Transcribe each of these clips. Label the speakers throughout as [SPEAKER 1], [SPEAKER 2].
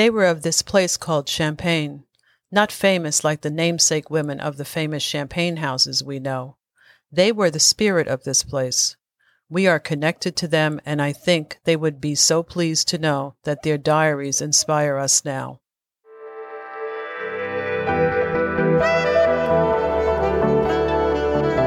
[SPEAKER 1] They were of this place called Champagne, not famous like the namesake women of the famous champagne houses we know. They were the spirit of this place. We are connected to them, and I think they would be so pleased to know that their diaries inspire us now.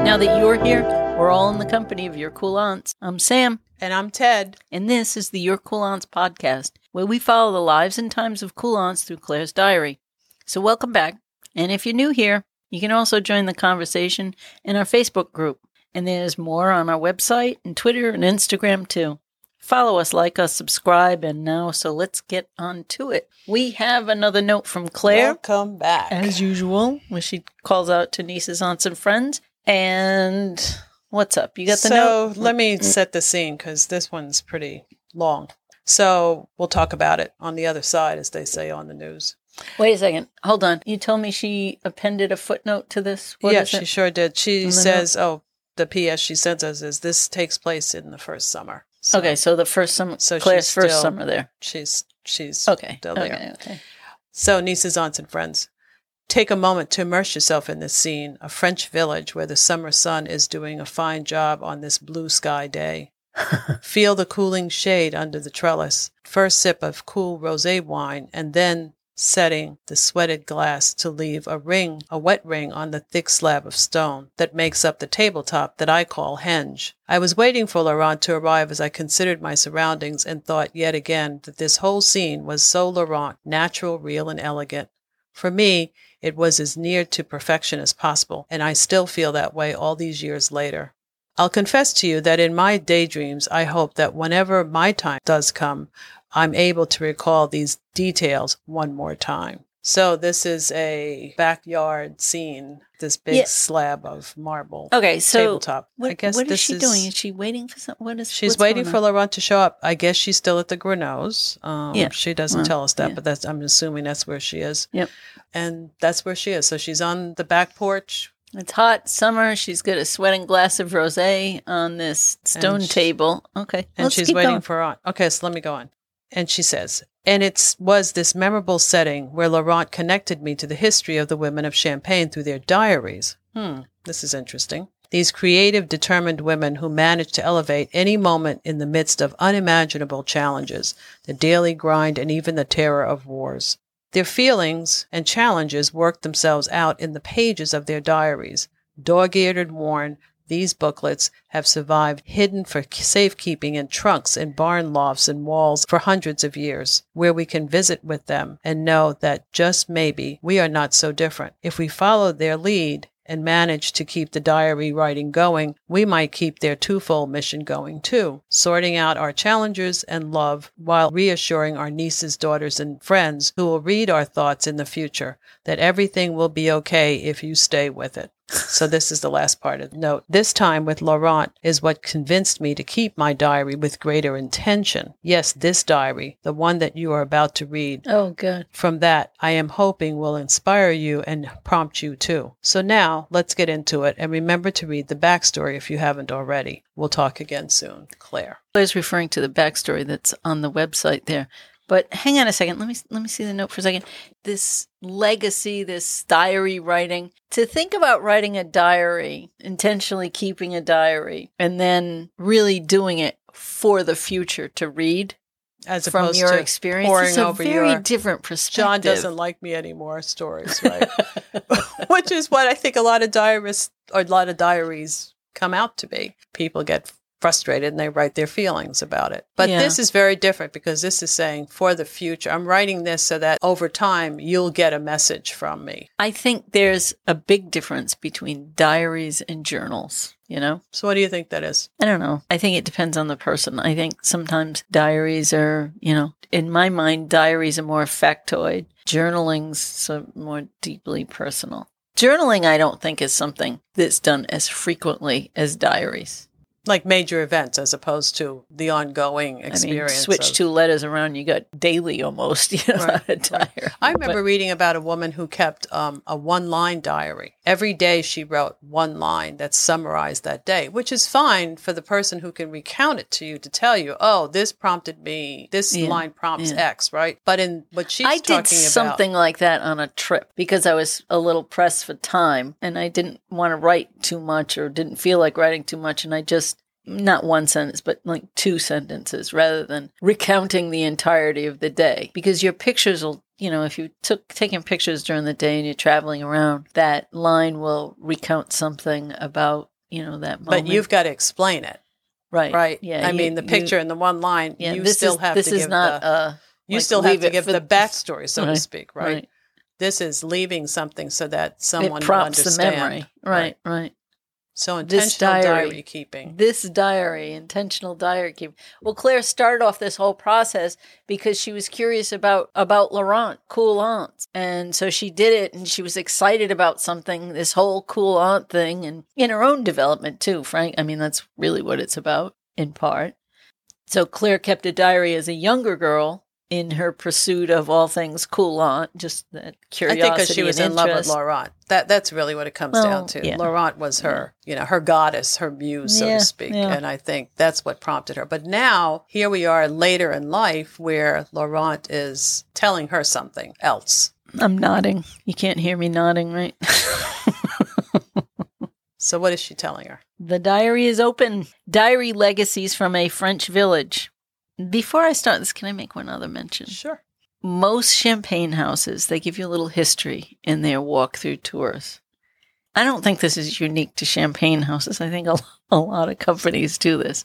[SPEAKER 2] Now that you're here, we're all in the company of your cool aunts. I'm Sam,
[SPEAKER 1] And I'm Ted.
[SPEAKER 2] and this is the Your Cool Aunts podcast, where we follow the lives and times of cool aunts through Claire's diary. So, welcome back. And if you're new here, you can also join the conversation in our Facebook group. And there's more on our website and Twitter and Instagram too. Follow us, like us, subscribe, and now, so let's get on to it. We have another note from Claire.
[SPEAKER 1] Welcome back.
[SPEAKER 2] as usual, where she calls out to nieces, aunts, and friends. And what's up? You got the note?
[SPEAKER 1] so
[SPEAKER 2] note?
[SPEAKER 1] let me set the scene because this one's pretty long. So we'll talk about it on the other side, as they say on the news.
[SPEAKER 2] Wait a second. Hold on. You told me she appended a footnote to this. What
[SPEAKER 1] yeah, she
[SPEAKER 2] it?
[SPEAKER 1] sure did. She says, "Oh, the P.S. she sends us is this takes place in the first summer." So
[SPEAKER 2] okay, so the first summer,
[SPEAKER 1] So
[SPEAKER 2] Claire's
[SPEAKER 1] she's
[SPEAKER 2] first
[SPEAKER 1] still-
[SPEAKER 2] summer there.
[SPEAKER 1] she's she's
[SPEAKER 2] Okay.
[SPEAKER 1] still
[SPEAKER 2] okay.
[SPEAKER 1] there.
[SPEAKER 2] Okay.
[SPEAKER 1] So, nieces, aunts, and friends, take a moment to immerse yourself in this scene a French village where the summer sun is doing a fine job on this blue sky day. Feel the cooling shade under the trellis. First sip of cool rose wine, and then setting the sweated glass to leave a ring, a wet ring on the thick slab of stone that makes up the tabletop that I call henge. I was waiting for Laurent to arrive as I considered my surroundings and thought yet again that this whole scene was so Laurent, natural, real, and elegant. For me, it was as near to perfection as possible, and I still feel that way all these years later. I'll confess to you that in my daydreams, I hope that whenever my time does come, I'm able to recall these details one more time. So this is a backyard scene, this big
[SPEAKER 2] Yeah.
[SPEAKER 1] slab of marble
[SPEAKER 2] Okay, so
[SPEAKER 1] tabletop.
[SPEAKER 2] what,
[SPEAKER 1] I guess
[SPEAKER 2] what is she doing? Is she waiting for some? What is
[SPEAKER 1] She's waiting for? Laurent to show up. I guess she's still at the Grenos. Um,
[SPEAKER 2] Yeah.
[SPEAKER 1] She doesn't
[SPEAKER 2] Well,
[SPEAKER 1] tell us that,
[SPEAKER 2] yeah.
[SPEAKER 1] but that's I'm assuming that's where she is.
[SPEAKER 2] Yep.
[SPEAKER 1] And that's where she is. So she's on the back porch.
[SPEAKER 2] It's hot summer. She's got a sweating glass of rosé on this stone
[SPEAKER 1] she-
[SPEAKER 2] table. Okay,
[SPEAKER 1] and
[SPEAKER 2] let's
[SPEAKER 1] she's waiting
[SPEAKER 2] going.
[SPEAKER 1] for on. Okay, so let me go on. And she says, and it was this memorable setting where Laurent connected me to the history of the women of Champagne through their diaries. Hmm, this is interesting. These creative, determined women who managed to elevate any moment in the midst of unimaginable challenges, the daily grind, and even the terror of wars. Their feelings and challenges worked themselves out in the pages of their diaries. Dog eared and worn, these booklets have survived hidden for safekeeping in trunks in barn lofts and walls for hundreds of years, where we can visit with them and know that just maybe we are not so different. If we follow their lead and manage to keep the diary writing going, we might keep their twofold mission going too, sorting out our challenges and love while reassuring our nieces, daughters, and friends who will read our thoughts in the future that everything will be okay if you stay with it. So this is the last part of the note. This time with Laurent is what convinced me to keep my diary with greater intention. Yes, this diary, the one that you are about to read,
[SPEAKER 2] Oh, good.
[SPEAKER 1] from that, I am hoping will inspire you and prompt you too. So now let's get into it and remember to read the backstory if you haven't already. We'll talk again soon. Claire.
[SPEAKER 2] Claire's referring to the backstory that's on the website there. But hang on a second. Let me let me see the note for a second. This legacy, this diary writing. To think about writing a diary, intentionally keeping a diary, and then really doing it for the future to read
[SPEAKER 1] As
[SPEAKER 2] from
[SPEAKER 1] opposed
[SPEAKER 2] your
[SPEAKER 1] to
[SPEAKER 2] experience.
[SPEAKER 1] pouring
[SPEAKER 2] It's a
[SPEAKER 1] over
[SPEAKER 2] very
[SPEAKER 1] your
[SPEAKER 2] different perspective.
[SPEAKER 1] John doesn't like me anymore stories, right? Which is what I think a lot of diarists or a lot of diaries come out to be. People get frustrated and they write their feelings about it. But
[SPEAKER 2] Yeah.
[SPEAKER 1] this is very different because this is saying for the future. I'm writing this so that over time you'll get a message from me.
[SPEAKER 2] I think there's a big difference between diaries and journals. You know.
[SPEAKER 1] So what do you think that is?
[SPEAKER 2] I don't know. I think it depends on the person. I think sometimes diaries are, you know, in my mind, diaries are more factoid. Journaling's so more deeply personal. Journaling, I don't think, is something that's done as frequently as diaries.
[SPEAKER 1] Like major events as opposed to the ongoing
[SPEAKER 2] I mean,
[SPEAKER 1] experience.
[SPEAKER 2] switch
[SPEAKER 1] of-
[SPEAKER 2] two letters around, you got daily almost. You know,
[SPEAKER 1] Right,
[SPEAKER 2] diary.
[SPEAKER 1] I remember
[SPEAKER 2] But-
[SPEAKER 1] reading about a woman who kept um, a one line diary. Every day she wrote one line that summarized that day, which is fine for the person who can recount it to you to tell you, oh, this prompted me, this
[SPEAKER 2] Yeah,
[SPEAKER 1] line prompts
[SPEAKER 2] yeah.
[SPEAKER 1] X, right? But in what she's
[SPEAKER 2] I did something like that on a trip because I was a little pressed for time and I didn't want to write too much or didn't feel like writing too much. And I just, not one sentence, but like two sentences rather than recounting the entirety of the day because your pictures will. You know, if you took taking pictures during the day and you're traveling around, that line will recount something about you know that moment.
[SPEAKER 1] but you've got to explain it,
[SPEAKER 2] right,
[SPEAKER 1] right?
[SPEAKER 2] Yeah,
[SPEAKER 1] I
[SPEAKER 2] you-
[SPEAKER 1] mean, the
[SPEAKER 2] you-
[SPEAKER 1] picture in the one line,
[SPEAKER 2] yeah,
[SPEAKER 1] you
[SPEAKER 2] this
[SPEAKER 1] still
[SPEAKER 2] is,
[SPEAKER 1] have
[SPEAKER 2] this
[SPEAKER 1] to
[SPEAKER 2] is
[SPEAKER 1] give
[SPEAKER 2] not
[SPEAKER 1] the,
[SPEAKER 2] uh,
[SPEAKER 1] you
[SPEAKER 2] like,
[SPEAKER 1] still have to give the backstory, so to speak, right? This is leaving something so that someone
[SPEAKER 2] it prompts the memory. Right, right.
[SPEAKER 1] So
[SPEAKER 2] This
[SPEAKER 1] intentional
[SPEAKER 2] diary-
[SPEAKER 1] diary keeping.
[SPEAKER 2] This diary, intentional diary keeping. Well, Claire started off this whole process because she was curious about about Laurent, cool aunts, and so she did it, and she was excited about something, this whole cool aunt thing, and in her own development too. Frank, I mean, that's really what it's about in part. So Claire kept a diary as a younger girl in her pursuit of all things cool aunt, just that curiosity.
[SPEAKER 1] I think because she was in love with. Laurent. That that's really what it comes
[SPEAKER 2] Well,
[SPEAKER 1] down to.
[SPEAKER 2] yeah.
[SPEAKER 1] Laurent was her, you know, her goddess, her muse, so
[SPEAKER 2] Yeah,
[SPEAKER 1] to speak.
[SPEAKER 2] yeah.
[SPEAKER 1] And I think that's what prompted her. But now here we are later in life where Laurent is telling her something else.
[SPEAKER 2] I'm nodding. You can't hear me nodding, right?
[SPEAKER 1] So what is she telling her?
[SPEAKER 2] The diary is open. Diary legacies from a French village. Before I start this, can I make one other mention?
[SPEAKER 1] Sure.
[SPEAKER 2] Most champagne houses, they give you a little history in their walkthrough tours. I don't think this is unique to champagne houses. I think a, a lot of companies do this.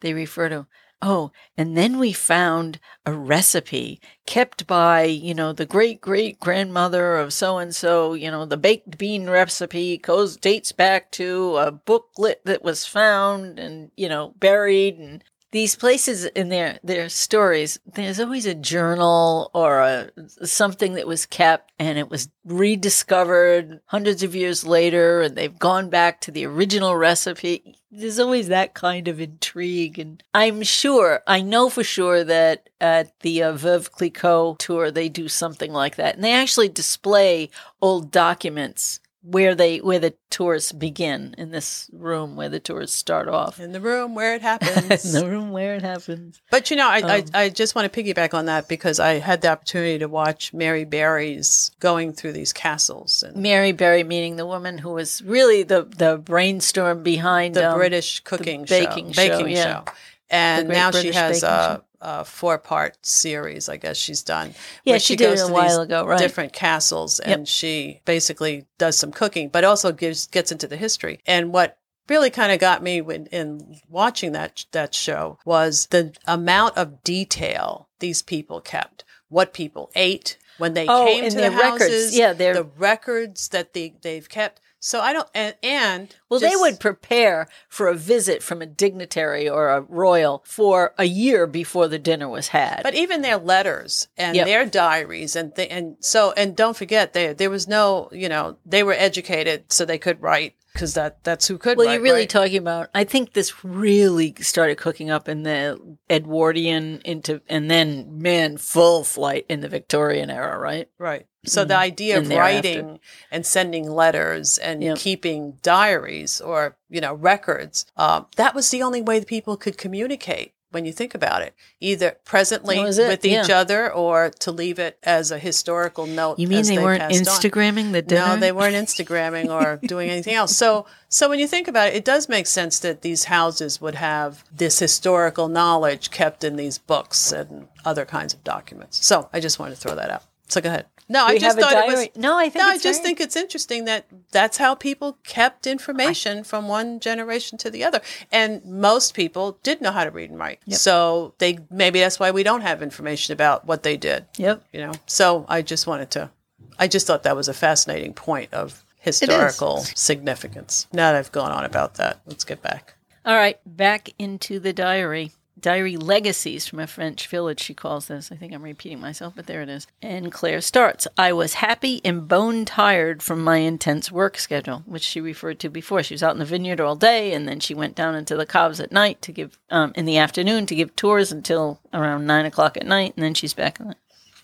[SPEAKER 2] They refer to, oh, and then we found a recipe kept by, you know, the great great grandmother of so and so, you know, the baked bean recipe goes dates back to a booklet that was found and, you know, buried and these places in their their stories there's always a journal or a something that was kept and it was rediscovered hundreds of years later and they've gone back to the original recipe. There's always that kind of intrigue and i'm sure i know for sure that at the uh, Veuve Clicquot tour they do something like that and they actually display old documents where they where the tours begin in this room where the tours start off
[SPEAKER 1] In the room where it happens in
[SPEAKER 2] the room where it happens.
[SPEAKER 1] But you know, I,
[SPEAKER 2] Um,
[SPEAKER 1] I, I just want to piggyback on that because I had the opportunity to watch Mary Berry's going through these castles and
[SPEAKER 2] Mary Berry, meaning the woman who was really the the brainstorm behind
[SPEAKER 1] the
[SPEAKER 2] um,
[SPEAKER 1] British cooking
[SPEAKER 2] baking
[SPEAKER 1] show,
[SPEAKER 2] show,
[SPEAKER 1] baking
[SPEAKER 2] yeah.
[SPEAKER 1] show. And now she has a, a four part series, I guess she's done.
[SPEAKER 2] Yeah,
[SPEAKER 1] where
[SPEAKER 2] she, did it a
[SPEAKER 1] to
[SPEAKER 2] while ago, right?
[SPEAKER 1] Different castles,
[SPEAKER 2] Yep.
[SPEAKER 1] and she basically does some cooking, but also gives gets into the history. And what really kind of got me when in watching that that show was the amount of detail these people kept. What people ate when they
[SPEAKER 2] Oh,
[SPEAKER 1] came to
[SPEAKER 2] their
[SPEAKER 1] the
[SPEAKER 2] records.
[SPEAKER 1] houses,
[SPEAKER 2] Yeah,
[SPEAKER 1] the records that they they've kept. So I don't and, and
[SPEAKER 2] Well, they would prepare for a visit from a dignitary or a royal for a year before the dinner was had.
[SPEAKER 1] But even their letters and
[SPEAKER 2] Yep.
[SPEAKER 1] their diaries and th- and so and don't forget there there was no you know they were educated so they could write because that that's who could
[SPEAKER 2] well, you're really
[SPEAKER 1] right?
[SPEAKER 2] talking about. I think this really started cooking up in the Edwardian into, and then man, full flight in the Victorian era, right?
[SPEAKER 1] right. So the idea
[SPEAKER 2] And
[SPEAKER 1] of writing and sending letters and
[SPEAKER 2] Yep.
[SPEAKER 1] keeping diaries or you know records um, that was the only way that people could communicate. When you think about it, either presently
[SPEAKER 2] That was it,
[SPEAKER 1] with each other or to leave it as a historical note.
[SPEAKER 2] You mean
[SPEAKER 1] as
[SPEAKER 2] they weren't
[SPEAKER 1] passed on.
[SPEAKER 2] Instagramming the dinner?
[SPEAKER 1] No, they weren't Instagramming or doing anything else. So, so when you think about it, it does make sense that these houses would have this historical knowledge kept in these books and other kinds of documents. So, I just wanted to throw that out. So, go ahead. No, I just thought it was.
[SPEAKER 2] No, I think
[SPEAKER 1] no, I just
[SPEAKER 2] very-
[SPEAKER 1] think it's interesting that that's how people kept information from one generation to the other, and most people did know how to read and write. So they maybe that's why we don't have information about what they did
[SPEAKER 2] Yep.
[SPEAKER 1] you know so i just wanted to i just thought that was a fascinating point of historical significance now that i've gone on about that let's get back
[SPEAKER 2] All right, back into the diary. Diary Legacies from a French Village, she calls this. I think I'm repeating myself, but there it is. And Claire starts I was happy and bone tired from my intense work schedule, which she referred to before. She was out in the vineyard all day, and then she went down into the cobs at night to give, um, in the afternoon to give tours until around nine o'clock at night, and then she's back.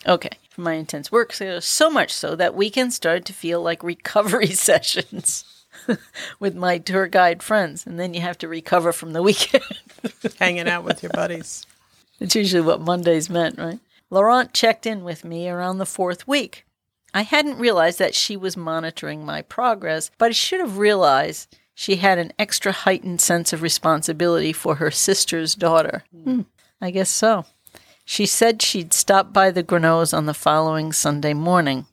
[SPEAKER 2] Okay. From my intense work schedule, so much so that weekends started to feel like recovery sessions. with my tour guide friends, and then you have to recover from the weekend.
[SPEAKER 1] Hanging out with your buddies.
[SPEAKER 2] It's usually what Mondays meant, right? Laurent checked in with me around the fourth week. I hadn't realized that she was monitoring my progress, but I should have realized she had an extra heightened sense of responsibility for her sister's daughter. Hmm, I guess so. She said she'd stop by the Greenots on the following Sunday morning.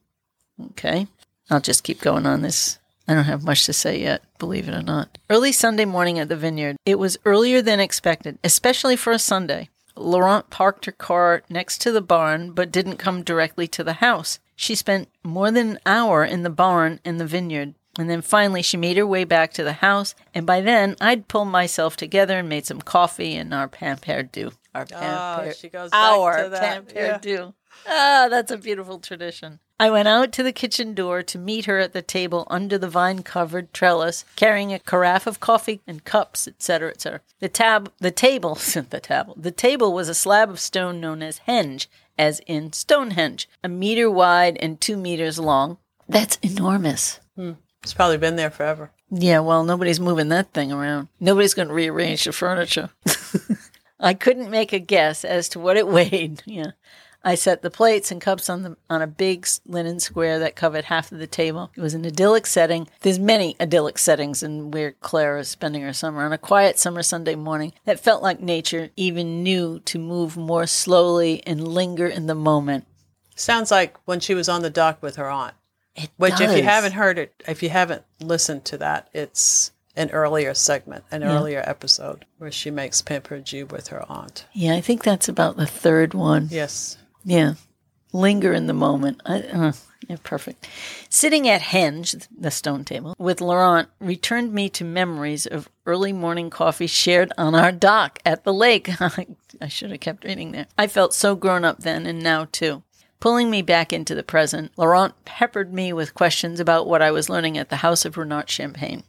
[SPEAKER 2] Okay. I'll just keep going on this I don't have much to say yet, believe it or not. Early Sunday morning at the vineyard. It was earlier than expected, especially for a Sunday. Laurent parked her car next to the barn, but didn't come directly to the house. She spent more than an hour in the barn and the vineyard. And then finally, she made her way back to the house. And by then, I'd pulled myself together and made some coffee and our pain perdu. Our
[SPEAKER 1] Oh, she goes
[SPEAKER 2] our
[SPEAKER 1] to that.
[SPEAKER 2] pain perdu. Ah, that's a beautiful tradition. I went out to the kitchen door to meet her at the table under the vine covered trellis, carrying a carafe of coffee and cups, etc., etc. The tab, the table, said the table, the table was a slab of stone known as henge, as in Stonehenge, a meter wide and two meters long. That's enormous. Hmm.
[SPEAKER 1] It's probably been there forever.
[SPEAKER 2] Yeah, well, nobody's moving that thing around. Nobody's going to rearrange the furniture. I couldn't make a guess as to what it weighed. Yeah. I set the plates and cups on the on a big linen square that covered half of the table. It was an idyllic setting. There's many idyllic settings in where Claire is spending her summer on a quiet summer Sunday morning that felt like nature even knew to move more slowly and linger in the moment.
[SPEAKER 1] Sounds like when she was on the dock with her aunt.
[SPEAKER 2] It
[SPEAKER 1] Which, if you haven't heard it, if you haven't listened to that, it's an earlier segment, an earlier episode where she makes pain perdu with her aunt.
[SPEAKER 2] Yeah, I think that's about the third one.
[SPEAKER 1] Yes.
[SPEAKER 2] Yeah. Linger in the moment. I, uh, yeah, perfect. Sitting at Henge, the stone table, with Laurent returned me to memories of early morning coffee shared on our dock at the lake. I should have kept reading there. I felt so grown up then and now too. Pulling me back into the present, Laurent peppered me with questions about what I was learning at the House of Renard Champagne.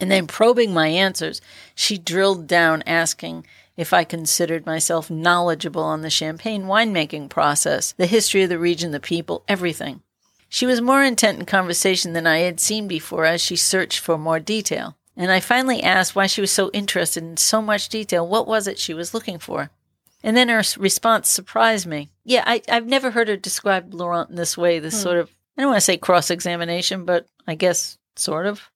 [SPEAKER 2] And then, probing my answers, she drilled down, asking if I considered myself knowledgeable on the champagne winemaking process, the history of the region, the people, everything. She was more intent in conversation than I had seen before as she searched for more detail. And I finally asked why she was so interested in so much detail. What was it she was looking for? And then her response surprised me. Yeah, I, I've never heard her describe Laurent in this way, this hmm. sort of, I don't want to say cross examination, but I guess sort of.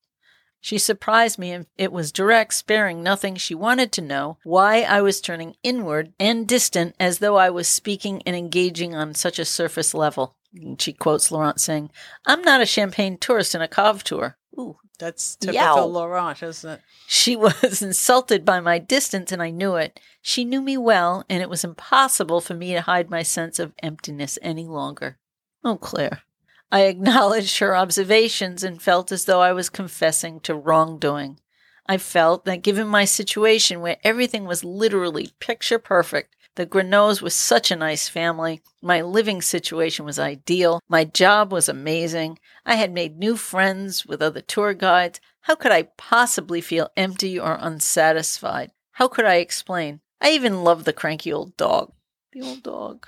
[SPEAKER 2] She surprised me and it was direct, sparing nothing. She wanted to know why I was turning inward and distant as though I was speaking and engaging on such a surface level. She quotes Laurent saying, I'm not a champagne tourist in a cave tour. Ooh.
[SPEAKER 1] That's typical
[SPEAKER 2] Yow.
[SPEAKER 1] Laurent, isn't it?
[SPEAKER 2] She was insulted by my distance, and I knew it. She knew me well, and it was impossible for me to hide my sense of emptiness any longer. Oh, Claire. I acknowledged her observations and felt as though I was confessing to wrongdoing. I felt that given my situation where everything was literally picture perfect, the Greenots was such a nice family, my living situation was ideal, my job was amazing, I had made new friends with other tour guides. How could I possibly feel empty or unsatisfied? How could I explain? I even loved the cranky old dog. The old dog.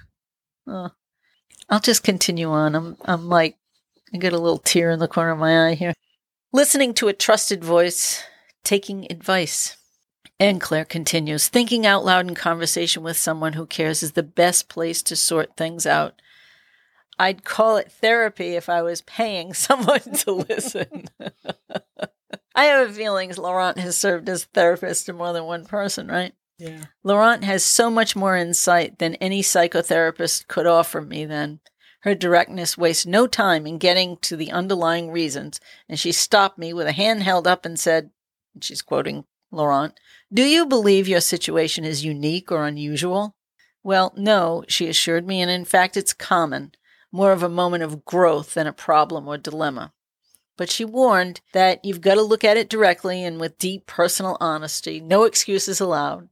[SPEAKER 2] Oh. I'll just continue on. I'm I'm like I get a little tear in the corner of my eye here. Listening to a trusted voice, taking advice. And Claire continues, thinking out loud in conversation with someone who cares is the best place to sort things out. I'd call it therapy if I was paying someone to listen. I have a feeling Laurent has served as therapist to more than one person, right?
[SPEAKER 1] Yeah.
[SPEAKER 2] Laurent has so much more insight than any psychotherapist could offer me then. Her directness wastes no time in getting to the underlying reasons, and she stopped me with a hand held up and said, and she's quoting Laurent, Do you believe your situation is unique or unusual? Well, no, she assured me, and in fact, it's common, more of a moment of growth than a problem or dilemma. But she warned that you've got to look at it directly and with deep personal honesty, no excuses allowed.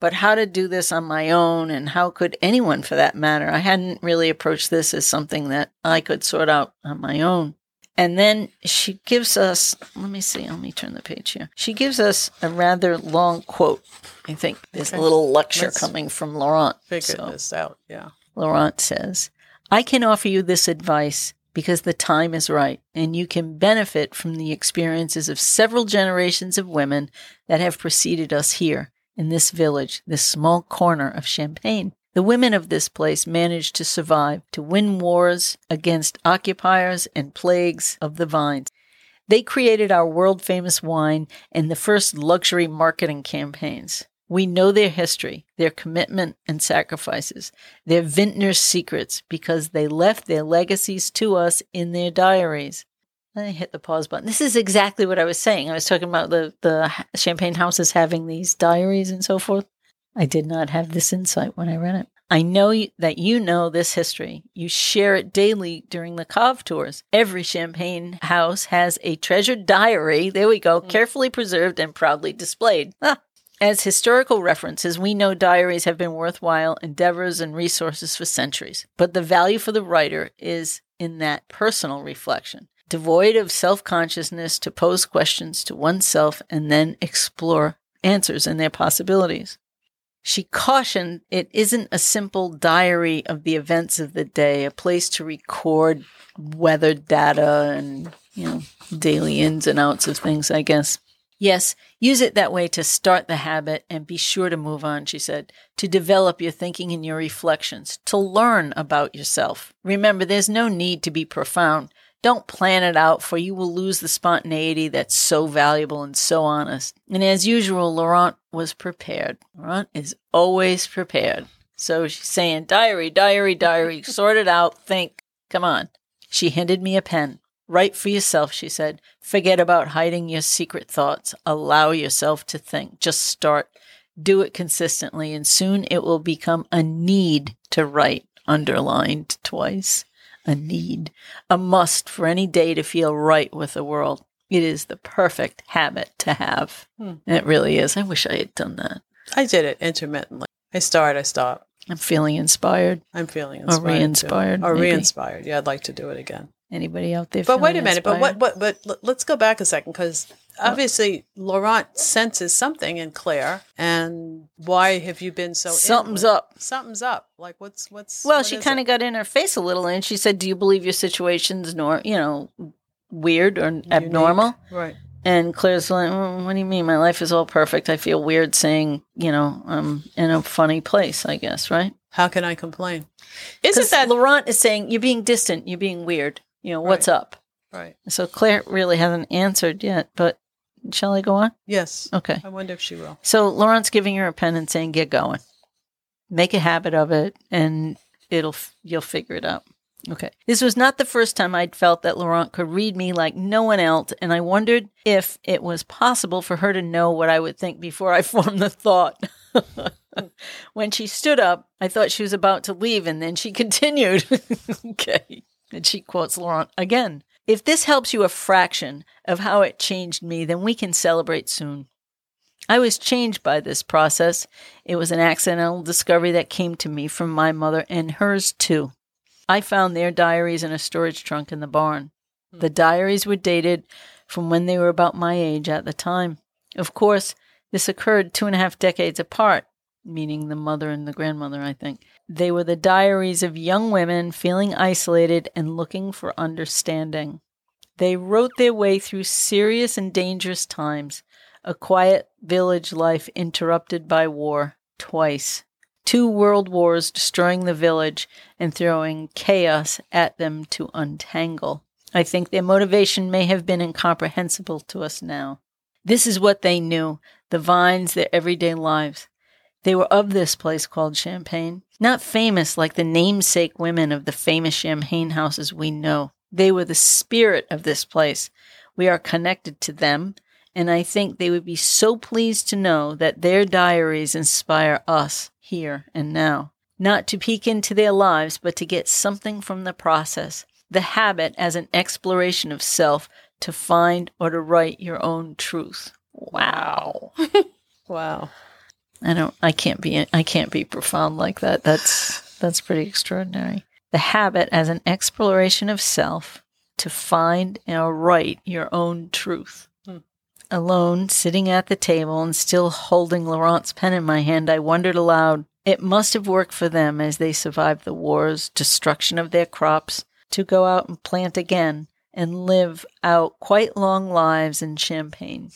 [SPEAKER 2] But how to do this on my own and how could anyone for that matter. I hadn't really approached this as something that I could sort out on my own. And then she gives us, let me see, let me turn the page here. She gives us a rather long quote. I think there's
[SPEAKER 1] Okay.
[SPEAKER 2] a little lecture
[SPEAKER 1] Let's
[SPEAKER 2] coming from Laurent.
[SPEAKER 1] Figure
[SPEAKER 2] So-
[SPEAKER 1] this out. Yeah.
[SPEAKER 2] Laurent says, I can offer you this advice because the time is right and you can benefit from the experiences of several generations of women that have preceded us here in this village, this small corner of Champagne. The women of this place managed to survive, to win wars against occupiers and plagues of the vines. They created our world famous wine and the first luxury marketing campaigns. We know their history, their commitment and sacrifices, their vintner's secrets, because they left their legacies to us in their diaries. I hit the pause button. This is exactly what I was saying. I was talking about the, the champagne houses having these diaries and so forth. I did not have this insight when I read it. I know you, that you know this history. You share it daily during the Cave tours. Every champagne house has a treasured diary. There we go, carefully preserved and proudly displayed. Ah. As historical references, we know diaries have been worthwhile endeavors and resources for centuries. But the value for the writer is in that personal reflection, devoid of self consciousness to pose questions to oneself and then explore answers and their possibilities. She cautioned it isn't a simple diary of the events of the day, a place to record weather data and, you know, daily ins and outs of things, I guess. Yes, use it that way to start the habit and be sure to move on, she said, to develop your thinking and your reflections, to learn about yourself. Remember, there's no need to be profound. Don't plan it out, for you will lose the spontaneity that's so valuable and so honest. And as usual, Laurent was prepared. Laurent is always prepared. So she's saying, Diary, diary, diary, sort it out, think. Come on. She handed me a pen. Write for yourself, she said. Forget about hiding your secret thoughts. Allow yourself to think. Just start. Do it consistently, and soon it will become a need to write, underlined twice. A need, a must for any day to feel right with the world. It is the perfect habit to have.
[SPEAKER 1] Hmm.
[SPEAKER 2] It really is. I wish I had done that.
[SPEAKER 1] I did it intermittently. I start, I stop.
[SPEAKER 2] I'm feeling inspired.
[SPEAKER 1] I'm feeling inspired. too.
[SPEAKER 2] re-inspired,
[SPEAKER 1] Or
[SPEAKER 2] maybe.
[SPEAKER 1] re-inspired. Yeah, I'd like to do it again.
[SPEAKER 2] Anybody out there?
[SPEAKER 1] But wait a minute. But
[SPEAKER 2] inspired?
[SPEAKER 1] what? But but let's go back a second because obviously Laurent senses something in Claire, and why have you been so?
[SPEAKER 2] Something's
[SPEAKER 1] inward?
[SPEAKER 2] up.
[SPEAKER 1] Something's up. Like what's what's?
[SPEAKER 2] Well,
[SPEAKER 1] what
[SPEAKER 2] she kind of got in her face a little, and she said, "Do you believe your situation's nor you know weird or abnormal?"
[SPEAKER 1] right.
[SPEAKER 2] And Claire's like, "Mm, "What do you mean? My life is all perfect. I feel weird saying, you know, I'm in a funny place. I guess, right?"
[SPEAKER 1] How can I complain? Isn't that
[SPEAKER 2] Laurent is saying you're being distant, you're being weird. You know what's up?
[SPEAKER 1] right?
[SPEAKER 2] So Claire really hasn't answered yet. But shall I go on?
[SPEAKER 1] Yes.
[SPEAKER 2] Okay.
[SPEAKER 1] I wonder if she will.
[SPEAKER 2] So Laurent's giving her a pen and saying, "Get going, make a habit of it, and it'll you'll figure it out." Okay. This was not the first time I'd felt that Laurent could read me like no one else, and I wondered if it was possible for her to know what I would think before I formed the thought. when she stood up, I thought she was about to leave, and then she continued. okay. And she quotes Laurent again. If this helps you a fraction of how it changed me, then we can celebrate soon. I was changed by this process. It was an accidental discovery that came to me from my mother and hers too. I found their diaries in a storage trunk in the barn. Hmm. The diaries were dated from when they were about my age at the time. Of course, this occurred two and a half decades apart, meaning the mother and the grandmother, I think. They were the diaries of young women feeling isolated and looking for understanding. They wrote their way through serious and dangerous times, a quiet village life interrupted by war twice, two world wars destroying the village and throwing chaos at them to untangle. I think their motivation may have been incomprehensible to us now. This is what they knew the vines, their everyday lives. They were of this place called Champagne, not famous like the namesake women of the famous champagne houses we know. They were the spirit of this place. We are connected to them, and I think they would be so pleased to know that their diaries inspire us here and now. Not to peek into their lives, but to get something from the process, the habit as an exploration of self to find or to write your own truth. Wow.
[SPEAKER 1] Wow.
[SPEAKER 2] I don't. I can't be. I can't be profound like that. That's that's pretty extraordinary. The habit as an exploration of self to find and write your own truth.
[SPEAKER 1] Hmm.
[SPEAKER 2] Alone, sitting at the table and still holding Laurent's pen in my hand, I wondered aloud. It must have worked for them as they survived the wars, destruction of their crops, to go out and plant again and live out quite long lives in Champagne.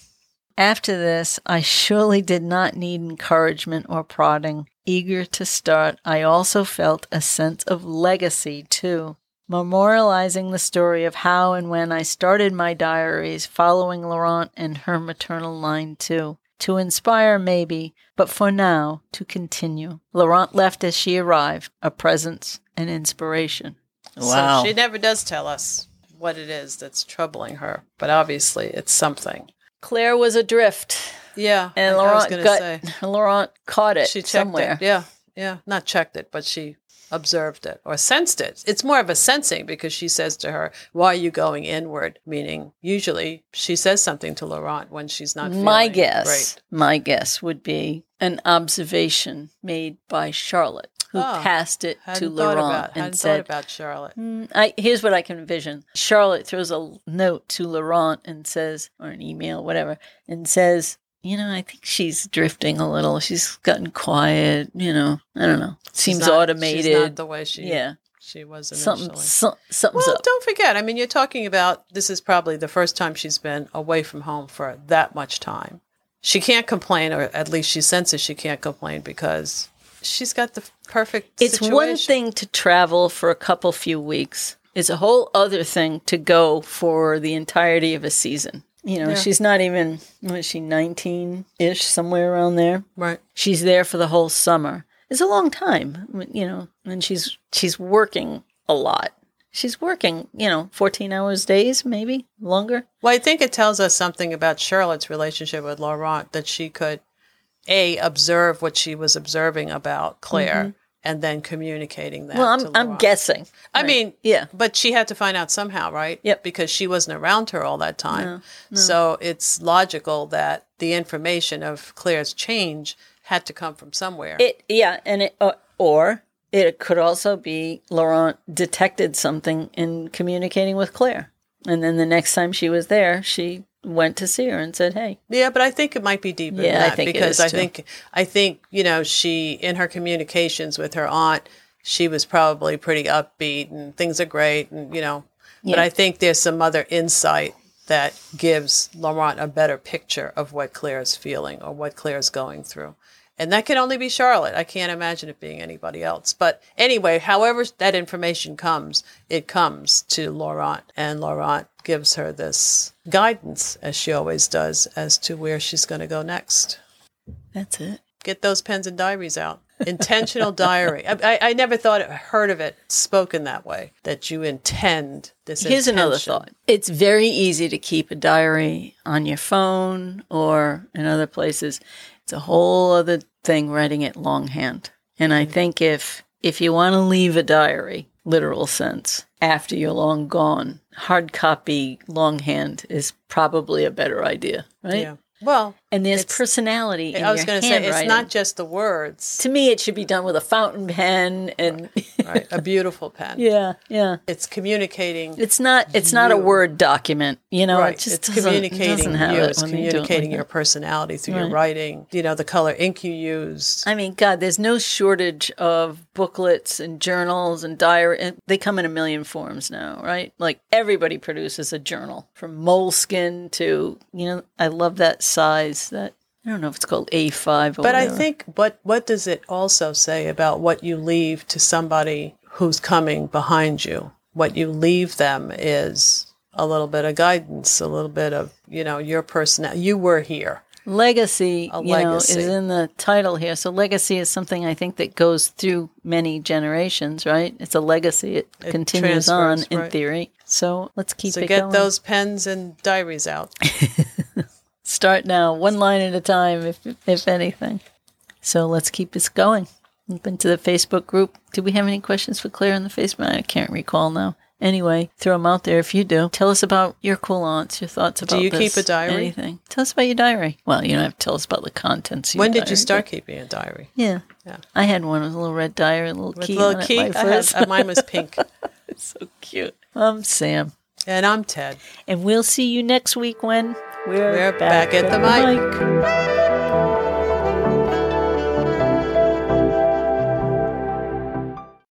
[SPEAKER 2] After this, I surely did not need encouragement or prodding. Eager to start, I also felt a sense of legacy, too, memorializing the story of how and when I started my diaries, following Laurent and her maternal line, too. To inspire, maybe, but for now, to continue. Laurent left as she arrived, a presence and inspiration.
[SPEAKER 1] So she never does tell us what it is that's troubling her, but obviously it's something.
[SPEAKER 2] Claire was adrift,
[SPEAKER 1] Yeah,
[SPEAKER 2] and
[SPEAKER 1] I- I was
[SPEAKER 2] Laurent got
[SPEAKER 1] say.
[SPEAKER 2] Laurent caught it
[SPEAKER 1] she checked
[SPEAKER 2] somewhere.
[SPEAKER 1] it. Yeah, yeah, not checked it, but she observed it or sensed it. It's more of a sensing because she says to her, "Why are you going inward?" Meaning, usually she says something to Laurent when she's not.
[SPEAKER 2] My guess,
[SPEAKER 1] great.
[SPEAKER 2] my guess would be an observation made by Charlotte, who
[SPEAKER 1] Oh,
[SPEAKER 2] passed it to Laurent
[SPEAKER 1] about,
[SPEAKER 2] and said,
[SPEAKER 1] about Charlotte.
[SPEAKER 2] "Hmm, I, here's what I can envision. Charlotte throws a note to Laurent and says, or an email, whatever, and says, you know, I think she's drifting a little. She's gotten quiet. You know, I don't know. Seems
[SPEAKER 1] not-
[SPEAKER 2] automated.
[SPEAKER 1] She's not the way she.
[SPEAKER 2] yeah,
[SPEAKER 1] she was initially.
[SPEAKER 2] something, some, something's
[SPEAKER 1] Well,
[SPEAKER 2] up.
[SPEAKER 1] don't forget. I mean, you're talking about this is probably the first time she's been away from home for that much time. She can't complain, or at least she senses she can't complain because she's got the perfect.
[SPEAKER 2] It's one thing to travel for a couple few weeks. It's a whole other thing to go for the entirety of a season. You know,
[SPEAKER 1] Yeah.
[SPEAKER 2] she's not even was she, nineteen ish, somewhere around there.
[SPEAKER 1] right?
[SPEAKER 2] She's there for the whole summer. It's a long time, you know, and she's she's working a lot. She's working, you know, fourteen hours days, maybe longer.
[SPEAKER 1] Well, I think it tells us something about Charlotte's relationship with Laurent that she could, a, observe what she was observing about Claire, and then communicating that.
[SPEAKER 2] Mm-hmm. Well, I'm I'm guessing.
[SPEAKER 1] I
[SPEAKER 2] Right.
[SPEAKER 1] mean,
[SPEAKER 2] Yeah.
[SPEAKER 1] but she had to find out somehow, right?
[SPEAKER 2] Yep.
[SPEAKER 1] Because she wasn't around her all that time. So it's logical that the information of Claire's change had to come from somewhere.
[SPEAKER 2] It yeah, and it uh, or it could also be Laurent detected something in communicating with Claire, and then the next time she was there, she went to see her and said, "Hey,
[SPEAKER 1] yeah, but I think it might be deeper
[SPEAKER 2] Yeah,
[SPEAKER 1] than that
[SPEAKER 2] think
[SPEAKER 1] because
[SPEAKER 2] is,
[SPEAKER 1] I think I think you know she in her communications with her aunt, she was probably pretty upbeat and things are great and you know, but I think there's some other insight that gives Laurent a better picture of what Claire's feeling or what Claire's going through. And that can only be Charlotte. I can't imagine it being anybody else. But anyway, however that information comes, it comes to Laurent, and Laurent gives her this guidance, as she always does, as to where she's going to go next.
[SPEAKER 2] that's it."
[SPEAKER 1] Get those pens and diaries out. Intentional diary. I, I, I never thought heard of it spoken that way. That you intend this.
[SPEAKER 2] Here's another thought. It's very easy to keep a diary on your phone or in other places. It's a whole other thing writing it longhand. And I think if if you want to leave a diary, literal sense, after you're long gone, hard copy longhand is probably a better idea, right?
[SPEAKER 1] Yeah. Well,
[SPEAKER 2] And there's
[SPEAKER 1] It's-
[SPEAKER 2] personality in
[SPEAKER 1] I was going to say it's not just the words.
[SPEAKER 2] to me, it should be done with a fountain pen and
[SPEAKER 1] Right. A beautiful pen.
[SPEAKER 2] yeah, yeah.
[SPEAKER 1] It's communicating.
[SPEAKER 2] It's not. It's not a word document. You know,
[SPEAKER 1] right.
[SPEAKER 2] it just
[SPEAKER 1] it's
[SPEAKER 2] doesn't,
[SPEAKER 1] communicating
[SPEAKER 2] it doesn't have
[SPEAKER 1] you.
[SPEAKER 2] it
[SPEAKER 1] It's
[SPEAKER 2] when it like
[SPEAKER 1] communicating your personality through your writing. You know, the color ink you use.
[SPEAKER 2] I mean, God, there's no shortage of booklets and journals and diary. And they come in a million forms now, right? Like everybody produces a journal, from Moleskine to you know. I love that size. That I don't know if it's called A5 or
[SPEAKER 1] But I think what what does it also say about what you leave to somebody who's coming behind you? What you leave them is a little bit of guidance, a little bit of you know your personality. You were here.
[SPEAKER 2] legacy,
[SPEAKER 1] A
[SPEAKER 2] you know, is in the title here. So legacy is something I think that goes through many generations, right? It's a legacy. It, continues on in
[SPEAKER 1] right.
[SPEAKER 2] theory. So let's keep
[SPEAKER 1] So
[SPEAKER 2] it
[SPEAKER 1] get
[SPEAKER 2] going.
[SPEAKER 1] those pens and diaries out.
[SPEAKER 2] Start now, one line at a time, if if anything. So let's keep this going. We've to the Facebook group. Do we have any questions for Claire in the Facebook? I can't recall now. Anyway, throw them out there if you do. Tell us about your cool aunts, your thoughts about Do
[SPEAKER 1] you
[SPEAKER 2] this,
[SPEAKER 1] keep a diary?
[SPEAKER 2] Anything. Tell us about your diary. Well, you don't have to tell us about the contents.
[SPEAKER 1] When did
[SPEAKER 2] diary,
[SPEAKER 1] you start
[SPEAKER 2] but-
[SPEAKER 1] keeping a diary?
[SPEAKER 2] Yeah.
[SPEAKER 1] Yeah.
[SPEAKER 2] I had one with a little red diary, a little
[SPEAKER 1] With
[SPEAKER 2] key
[SPEAKER 1] a little key?
[SPEAKER 2] it. My
[SPEAKER 1] I had, uh, mine was pink.
[SPEAKER 2] so cute. I'm Sam.
[SPEAKER 1] And I'm Ted.
[SPEAKER 2] And we'll see you next week when we're,
[SPEAKER 1] We're back at the mic.
[SPEAKER 2] mic.